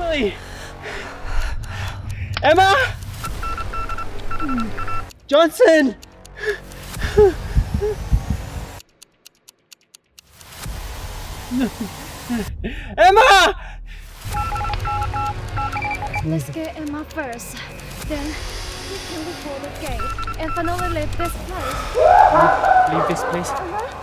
Emily! Emma! Johnson! Emma! Let's get Emma first. Then we can before the gate and finally leave this place. Leave this place. Uh-huh.